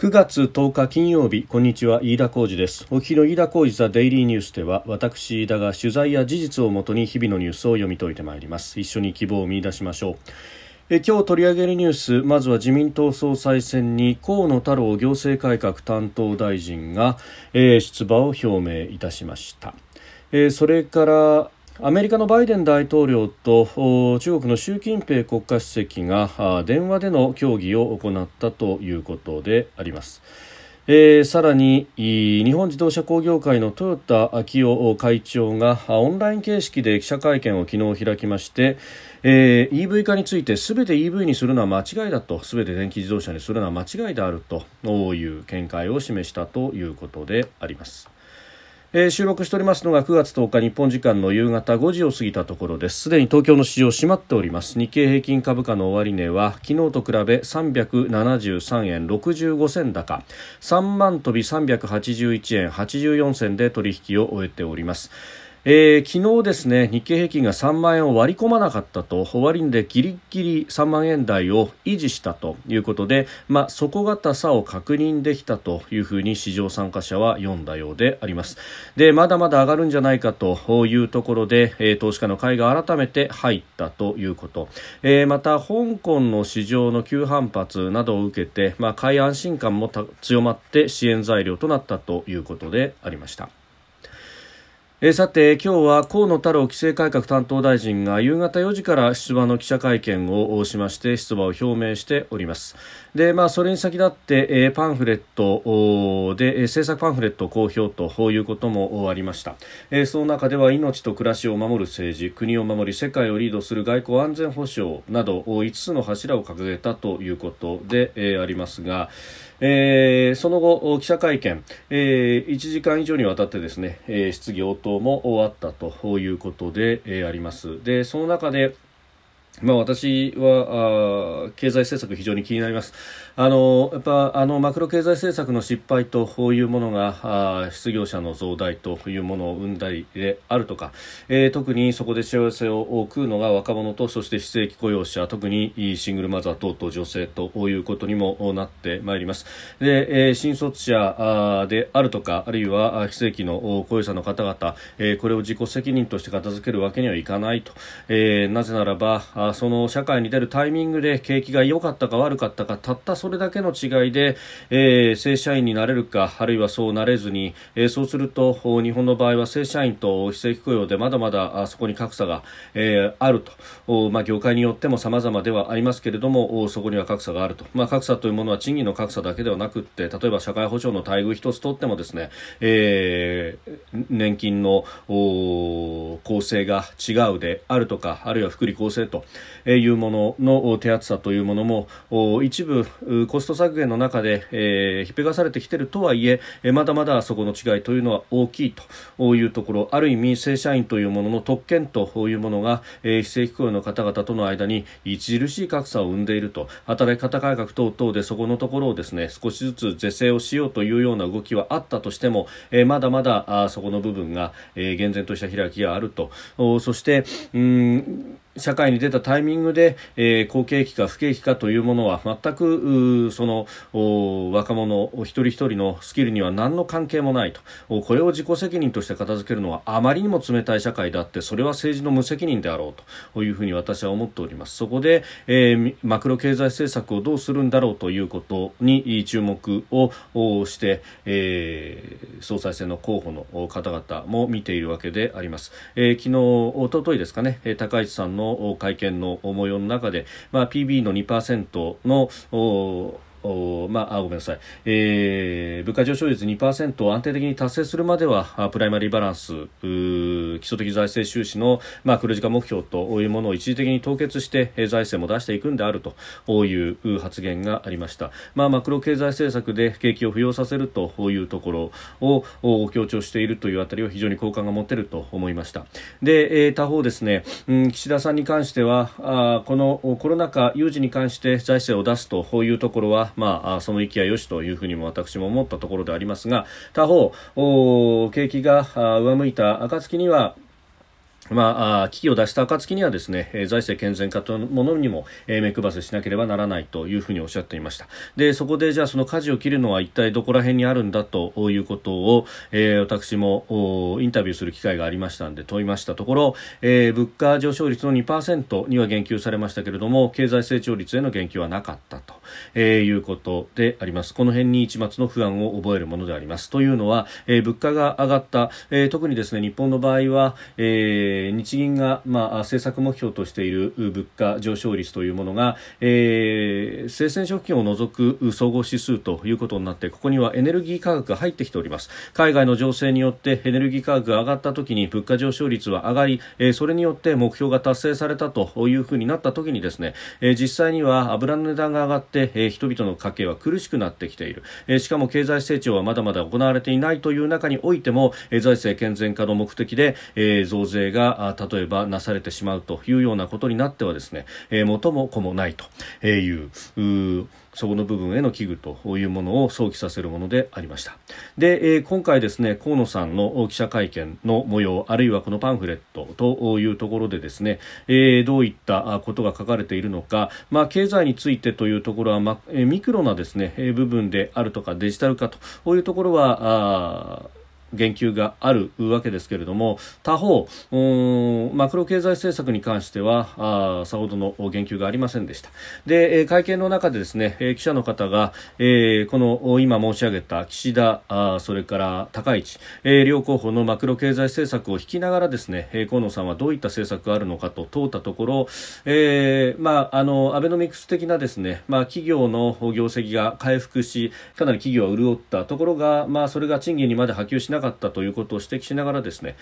9月10日金曜日こんにちは飯田浩二です。お日の飯田浩二ザデイリーニュースでは私飯田が取材や事実をもとに日々のニュースを読み解いてまいります。一緒に希望を見出しましょう。え今日取り上げるニュースまずは自民党総裁選に河野太郎行政改革担当大臣が、えー、出馬を表明いたしました、えー、それからアメリカのバイデン大統領と中国の習近平国家主席が電話での協議を行ったということであります。えー、さらに日本自動車工業会の豊田昭夫会長がオンライン形式で記者会見を昨日開きまして、えー、EV 化について全て EV にするのは間違いだと全て電気自動車にするのは間違いであるという見解を示したということであります。えー、収録しておりますのが9月10日日本時間の夕方5時を過ぎたところです。すでに東京の市場閉まっております。日経平均株価の終値は昨日と比べ373円65銭高。3万飛び381円84銭で取引を終えております。えー、昨日ですね日経平均が3万円を割り込まなかったと終値でギリギリ3万円台を維持したということで、まあ、底堅さを確認できたというふうに市場参加者は読んだようであります。でまだまだ上がるんじゃないかというところで、えー、投資家の買いが改めて入ったということ、えー、また香港の市場の急反発などを受けて、まあ、買い安心感も強まって支援材料となったということでありました。えさて今日は河野太郎規制改革担当大臣が夕方4時から出馬の記者会見をしまして出馬を表明しております。でまあそれに先立って、えパンフレットで、政策パンフレット公表ということもありました、えその中では命と暮らしを守る政治国を守り世界をリードする外交安全保障など5つの柱を掲げたということで、えありますがえー、その後、記者会見、えー、1時間以上にわたってですね、えー、質疑応答も終わったということで、えー、あります。で、その中で、まあ、私はあ経済政策非常に気になります。あのやっぱあのマクロ経済政策の失敗というものがあ失業者の増大というものを生んだりであるとか、えー、特にそこで幸せを食うのが若者とそして非正規雇用者特にシングルマザー等々女性ということにもなってまいります。で、えー、新卒者あであるとかあるいは非正規の雇用者の方々、えー、これを自己責任として片付けるわけにはいかないと、えー、なぜならばその社会に出るタイミングで景気が良かったか悪かったかたったそれだけの違いで、えー、正社員になれるかあるいはそうなれずに、えー、そうすると日本の場合は正社員と非正規雇用でまだまだあそこに格差が、えー、あると、まあ、業界によっても様々ではありますけれどもそこには格差があると、まあ、格差というものは賃金の格差だけではなくって例えば社会保障の待遇一つとってもですね、えー、年金の構成が違うであるとかあるいは福利厚生というものの手厚さというものも一部コスト削減の中で、えー、ひっぺがされてきているとはいえまだまだそこの違いというのは大きいというところある意味正社員というものの特権というものが、えー、非正規雇用の方々との間に著しい格差を生んでいると。働き方改革等々でそこのところをですね少しずつ是正をしようというような動きはあったとしても、えー、まだまだあそこの部分が、えー、厳然とした開きがあると。そしてうん社会に出たタイミングで、えー、好景気か不景気かというものは全くその若者一人一人のスキルには何の関係もないと。これを自己責任として片付けるのはあまりにも冷たい社会であってそれは政治の無責任であろうというふうに私は思っております。そこで、えー、マクロ経済政策をどうするんだろうということに注目をして、えー、総裁選の候補の方々も見ているわけであります、えー、昨日おとといですかね高市さんのの会見の模様の中で、まあ、PB の2%のおまあ、ごめんなさい、えー、物価上昇率2%を安定的に達成するまではプライマリーバランス基礎的財政収支の、まあ、黒字化目標というものを一時的に凍結して財政も出していくんであるという発言がありました、まあ、マクロ経済政策で景気を浮揚させるというところを強調しているというあたりは非常に好感が持てると思いました。で、えー、他方ですね、うん、岸田さんに関してはあこのコロナ禍有事に関して財政を出すというところはまあ、その域はよしというふうにも私も思ったところでありますが他方、景気が上向いた暁にはまあ、危機を出した暁にはですね、財政健全化というものにも、目配せしなければならないというふうにおっしゃっていました。で、そこでじゃあその舵を切るのは一体どこら辺にあるんだということを、えー、私もインタビューする機会がありましたので問いましたところ、えー、物価上昇率の2%には言及されましたけれども、経済成長率への言及はなかったと、えー、いうことであります。この辺に一末の不安を覚えるものであります。というのは、えー、物価が上がった、えー、特にですね、日本の場合は、えーえー、日銀が、まあ、政策目標としている物価上昇率というものが、えー、生鮮食品を除く総合指数ということになってここにはエネルギー価格が入ってきております。海外の情勢によってエネルギー価格が上がった時に物価上昇率は上がり、えー、それによって目標が達成されたというふうになった時にですね、えー、実際には油の値段が上がって、えー、人々の家計は苦しくなってきている、えー、しかも経済成長はまだまだ行われていないという中においても、えー、財政健全化の目的で、えー、増税が例えばなされてしまうというようなことになってはですね、えー、元も子もないというそこの部分への危惧というものを想起させるものでありました。で、えー、今回ですね河野さんの記者会見の模様あるいはこのパンフレットというところでですね、えー、どういったことが書かれているのか、まあ、経済についてというところは、ま、ミクロなですね部分であるとかデジタル化というところは言及があるわけですけれども他方マクロ経済政策に関してはあさほどの言及がありませんでした。で会見の中でですね記者の方が、えー、この今申し上げた岸田あそれから高市、えー、両候補のマクロ経済政策を引きながらですね河野さんはどういった政策があるのかと問うたところ、えー、まあ、あのアベノミクス的なですね、まあ、企業の業績が回復しかなり企業は潤ったところが、まあ、それが賃金にまで波及しなかったということを指摘しながらですね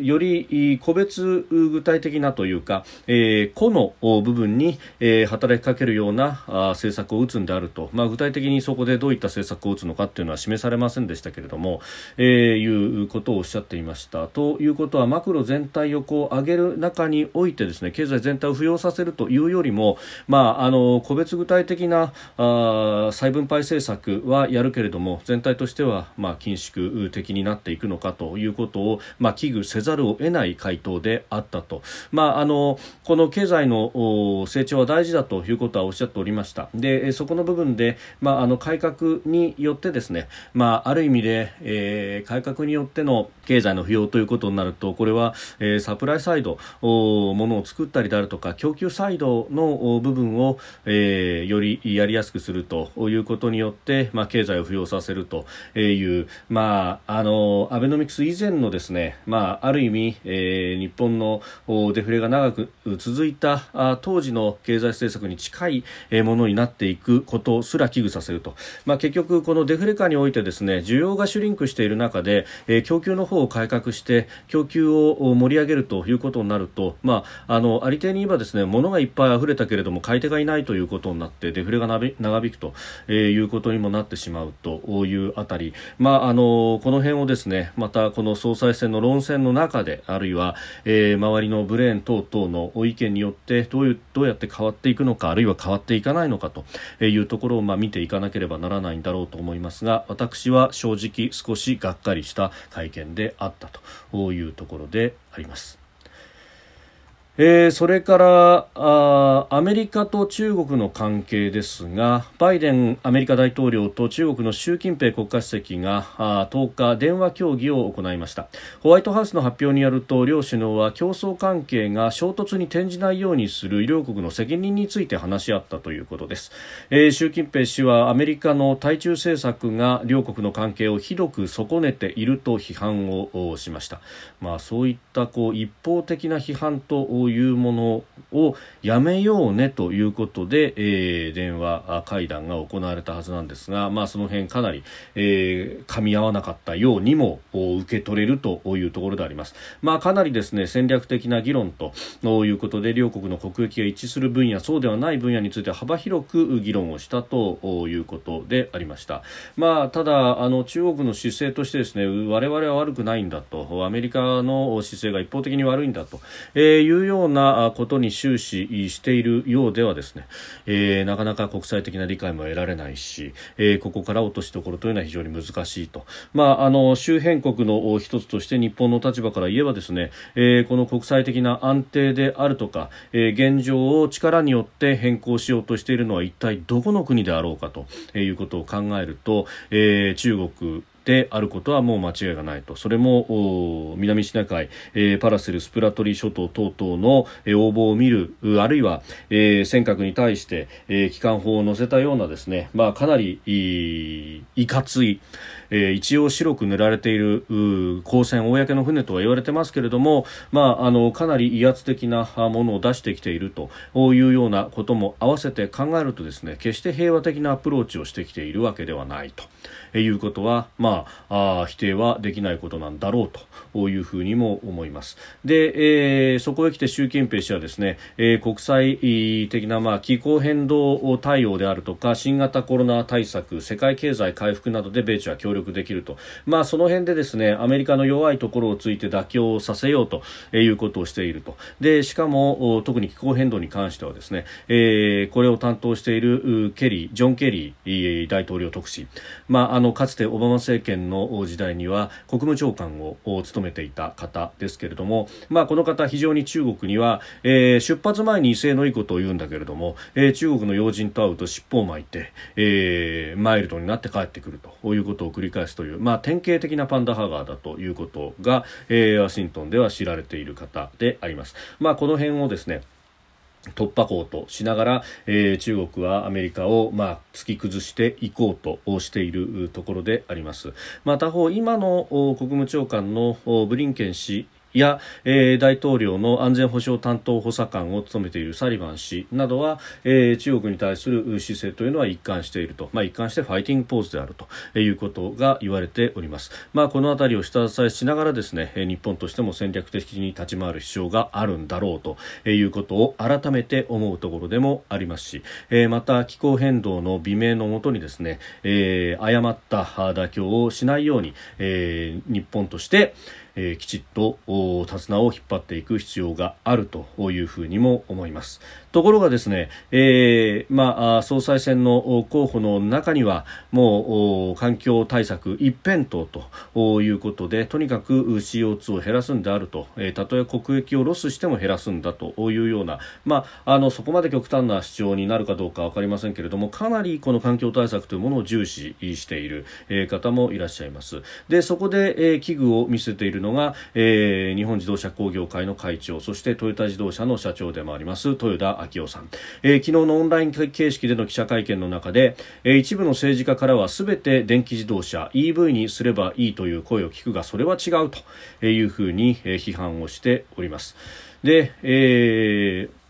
より個別具体的なというか、えー、個の部分に、えー、働きかけるようなあ政策を打つんであると、まあ、具体的にそこでどういった政策を打つのかというのは示されませんでしたけれども、えー、いうことをおっしゃっていました。ということはマクロ全体をこう上げる中においてですね経済全体を浮揚させるというよりも、まあ、あの個別具体的なあ再分配政策はやるけれども全体としては、まあ、緊縮的になってていくのかということを、まあ、危惧せざるを得ない回答であったと、まあ、あのこの経済の成長は大事だということはおっしゃっておりました。でそこの部分で、まあ、あの改革によってですね、まあ、ある意味で、えー、改革によっての経済の不要ということになるとこれは、えー、サプライサイドものを作ったりであるとか供給サイドの部分を、えー、よりやりやすくするということによって、まあ、経済を浮揚させるという、まあ、あのアベノミクス以前のですね、まあ、ある意味、えー、日本のデフレが長く続いたあ当時の経済政策に近いものになっていくことすら危惧させると、まあ、結局このデフレ下においてですね需要がシュリンクしている中で、えー、供給の方を改革して供給を盛り上げるということになると、まあ、あのありていに言えばですね物がいっぱい溢れたけれども買い手がいないということになってデフレが長引くと、いうことにもなってしまうというあたり、まあ、あのこの辺をですですねまたこの総裁選の論戦の中であるいは、えー、周りのブレーン等々の意見によってどういうどうやって変わっていくのかあるいは変わっていかないのかというところを、まあ、見ていかなければならないんだろうと思いますが私は正直少しがっかりした会見であったというところであります。えー、それからあアメリカと中国の関係ですがバイデンアメリカ大統領と中国の習近平国家主席があ10日電話協議を行いました。ホワイトハウスの発表によると両首脳は競争関係が衝突に転じないようにする両国の責任について話し合ったということです、えー、習近平氏はアメリカの対中政策が両国の関係をひどく損ねていると批判をしました、まあ、そういったこう一方的な批判というものをやめようねということで、えー、電話会談が行われたはずなんですが、まあ、その辺かなり、えー、噛み合わなかったようにも受け取れるというところであります。まあ、かなりですね戦略的な議論ということで両国の国益が一致する分野そうではない分野について幅広く議論をしたということでありました。まあ、ただあの中国の姿勢としてですね我々は悪くないんだとアメリカの姿勢が一方的に悪いんだと、えー、いうようなことに終始しているようではですね、えー、なかなか国際的な理解も得られないし、えー、ここから落としどころというのは非常に難しいと、まあ、あの周辺国の一つとして日本の立場から言えばですね、えー、この国際的な安定であるとか、えー、現状を力によって変更しようとしているのは一体どこの国であろうかということを考えると、えー、中国であることはもう間違いがないとそれも南シナ海、えー、パラセルスプラトリー諸島等々の、えー、応募を見るあるいは、えー、尖閣に対して、えー、機関砲を乗せたようなですね、まあ、かなりいかつい、えー、一応白く塗られている公船公の船とは言われてますけれども、まあ、あのかなり威圧的なものを出してきているというようなことも合わせて考えるとですね決して平和的なアプローチをしてきているわけではないと。いうことは、まあ、あ否定はできないことなんだろうというふうにも思います。で、えー、そこへ来て習近平氏はですね、えー、国際的な、まあ、気候変動対応であるとか新型コロナ対策世界経済回復などで米中は協力できると、まあ、その辺でですねアメリカの弱いところをついて妥協させようということをしていると。でしかも特に気候変動に関してはですね、えー、これを担当しているケリージョン・ケリー大統領特使、ま、あのかつてオバマ政権の時代には国務長官を務めていた方ですけれども、まあ、この方非常に中国には、えー、出発前に威勢のいいことを言うんだけれども、えー、中国の要人と会うと尻尾を巻いて、えー、マイルドになって帰ってくるということを繰り返すという、まあ、典型的なパンダハガーだということが、えー、ワシントンでは知られている方であります。まあ、この辺をですね突破口としながら、えー、中国はアメリカを、まあ、突き崩していこうとしているところであります。まあ、他方、今の国務長官のブリンケン氏や、えー、大統領の安全保障担当補佐官を務めているサリバン氏などは、えー、中国に対する姿勢というのは一貫していると、まあ、一貫してファイティングポーズであるということが言われております。まあ、この辺りを下支えしながらですね、日本としても戦略的に立ち回る必要があるんだろうということを改めて思うところでもありますし、えー、また気候変動の美名のもとにですね、えー、誤った妥協をしないように、えー、日本として、えー、きちっと手綱を引っ張っていく必要があるというふうにも思います。ところがですね、えー、まあ、総裁選の候補の中にはもう環境対策一辺倒ということでとにかく CO2 を減らすんであると、えー、たとえ国益をロスしても減らすんだというような、まあ、あのそこまで極端な主張になるかどうか分かりませんけれどもかなりこの環境対策というものを重視している、え方もいらっしゃいますでそこで、え危惧を見せているのが、えー、日本自動車工業会の会長そしてトヨタ自動車の社長でもあります豊田昭夫さん、えー、昨日のオンライン形式での記者会見の中で、えー、一部の政治家からは全て電気自動車 EV にすればいいという声を聞くがそれは違うというふうに批判をしております。で、えー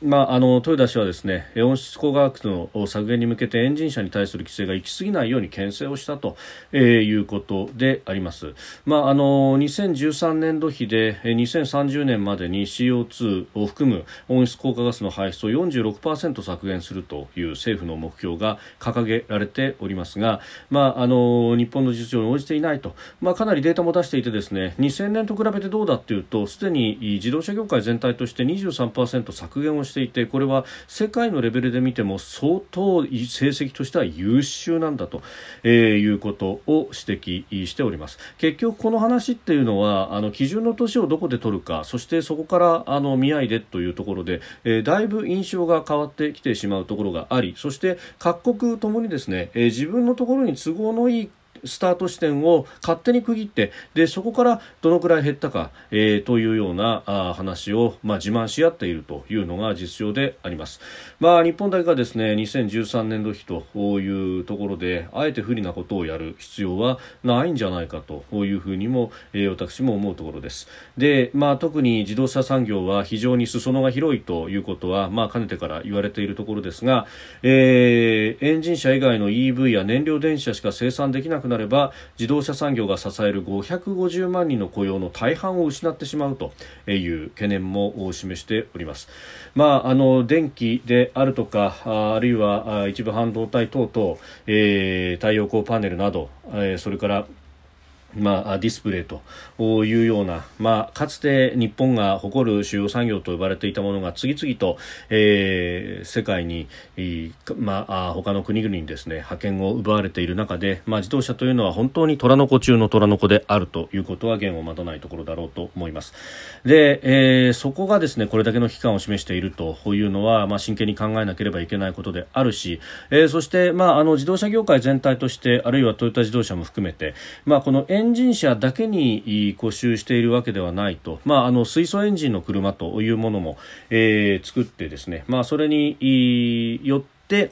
まあ、あの豊田氏はですね温室効果ガスの削減に向けてエンジン車に対する規制が行き過ぎないように牽制をしたと、えー、いうことであります、まあ、あの2013年度比で2030年までに CO2 を含む温室効果ガスの排出を46%削減するという政府の目標が掲げられておりますが、まあ、あの日本の実情に応じていないと、まあ、かなりデータも出していてですね2000年と比べてどうだというとすでに自動車業界全体として23%削減をしていてこれは世界のレベルで見ても相当成績としては優秀なんだと、えー、いうことを指摘しております。結局この話っていうのはあの基準の年をどこで取るかそしてそこからあの見合いでというところで、えー、だいぶ印象が変わってきてしまうところがありそして各国ともにですね、えー、自分のところに都合のいいスタート地点を勝手に区切ってでそこからどのくらい減ったか、えー、というようなあ話を、まあ、自慢し合っているというのが実情であります、まあ、日本だけがですね2013年度比というところであえて不利なことをやる必要はないんじゃないかというふうにも、えー、私も思うところです。で、まあ、特に自動車産業は非常に裾野が広いということは、まあ、かねてから言われているところですが、えー、エンジン車以外の EV や燃料電車しか生産できなくなれば自動車産業が支える550万人の雇用の大半を失ってしまうという懸念も示しております。まあ、あの電気であるとかあるいは一部半導体等々、えー、太陽光パネルなど、えー、それからまあ、ディスプレイというような、まあ、かつて日本が誇る主要産業と呼ばれていたものが次々と、えー、世界に、まあ、他の国々にですね覇権を奪われている中で、まあ、自動車というのは本当に虎の子中の虎の子であるということは言を待たないところだろうと思います。で、えー、そこがですねこれだけの危機感を示しているというのは、まあ、真剣に考えなければいけないことであるし、えー、そして、まあ、あの自動車業界全体としてあるいはトヨタ自動車も含めて、まあ、このエンジン車だけに固執しているわけではないと、まあ、あの水素エンジンの車というものも、えー、作ってですね、まあ、それによって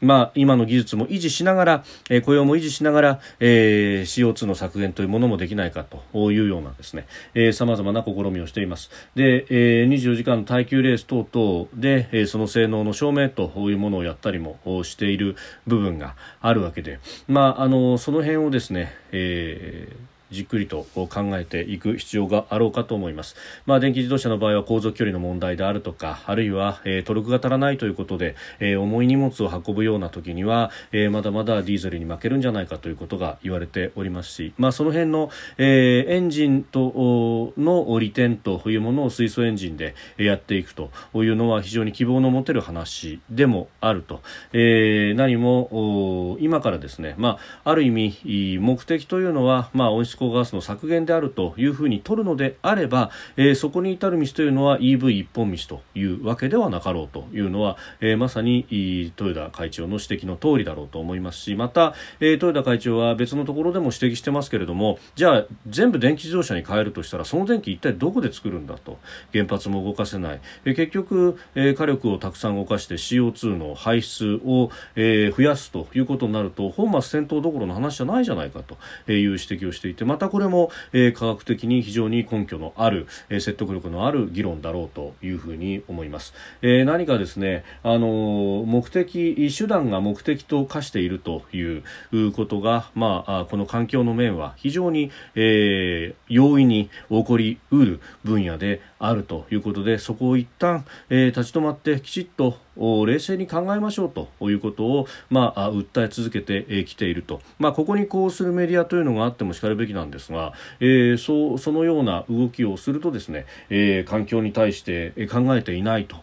まあ、今の技術も維持しながら、えー、雇用も維持しながら、えー、CO2 の削減というものもできないかというようなですね、えー、様々な試みをしています。で、えー、24時間の耐久レース等々で、えー、その性能の証明というものをやったりもしている部分があるわけで、まあ、あの、その辺をですね、えーじっくりと考えていく必要があろうかと思います。まあ、電気自動車の場合は航続距離の問題であるとか、あるいは、えー、トルクが足らないということで、えー、重い荷物を運ぶような時には、えー、まだまだディーゼルに負けるんじゃないかということが言われておりますし、まあ、その辺の、えー、エンジンとの利点というものを水素エンジンでやっていくというのは非常に希望の持てる話でもあると。えー、何も今からですね、まあ、ある意味目的というのは、まあ、温室効果ガスの削減であるというふうに取るのであれば、えー、そこに至る道というのは EV 一本道というわけではなかろうというのは、えー、まさに豊田会長の指摘の通りだろうと思いますしまた、えー、豊田会長は別のところでも指摘してますけれどもじゃあ全部電気自動車に変えるとしたらその電気一体どこで作るんだと。原発も動かせない、えー、結局、えー、火力をたくさん動かして CO2 の排出を、えー、増やすということになると本末転倒どころの話じゃないじゃないかという指摘をしていてまたこれも、えー、科学的に非常に根拠のある、えー、説得力のある議論だろうというふうに思います。えー、何かですね、あの目的手段が目的と化しているということが、まあ、この環境の面は非常に、えー、容易に起こりうる分野であるということでそこを一旦、えー、立ち止まってきちっと冷静に考えましょうということを、まあ、訴え続けてきていると、まあ、ここにこうするメディアというのがあってもしかるべきなんですが、えー、そうそのような動きをするとですね、えー、環境に対して考えていないと。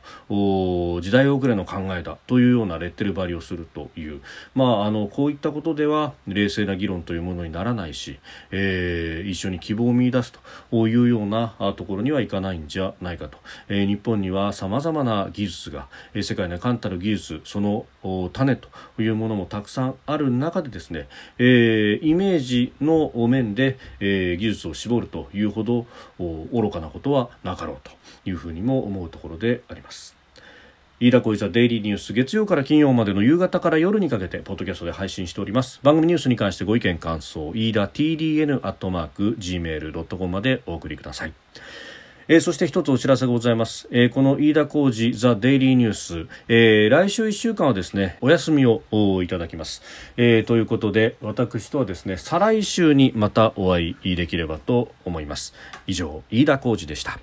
時代遅れの考えだというようなレッテル張りをするという、まあ、あのこういったことでは冷静な議論というものにならないし、えー、一緒に希望を見出すというようなところにはいかないんじゃないかと、えー、日本にはさまざまな技術が世界界の冠たる技術その種というものもたくさんある中でですね、えー、イメージの面で、えー、技術を絞るというほど愚かなことはなかろうというふうにも思うところであります。飯田小泉デイリーニュース月曜から金曜までの夕方から夜にかけてポッドキャストで配信しております番組ニュースに関してご意見感想飯田 TDN アットマーク Gmail.com までお送りくださいえー、そして一つお知らせがございます、えー、この飯田浩二ザ・デイリーニュース、えー、来週1週間はですねお休みをいただきます、えー、ということで私とはですね再来週にまたお会いできればと思います。以上飯田浩二でした。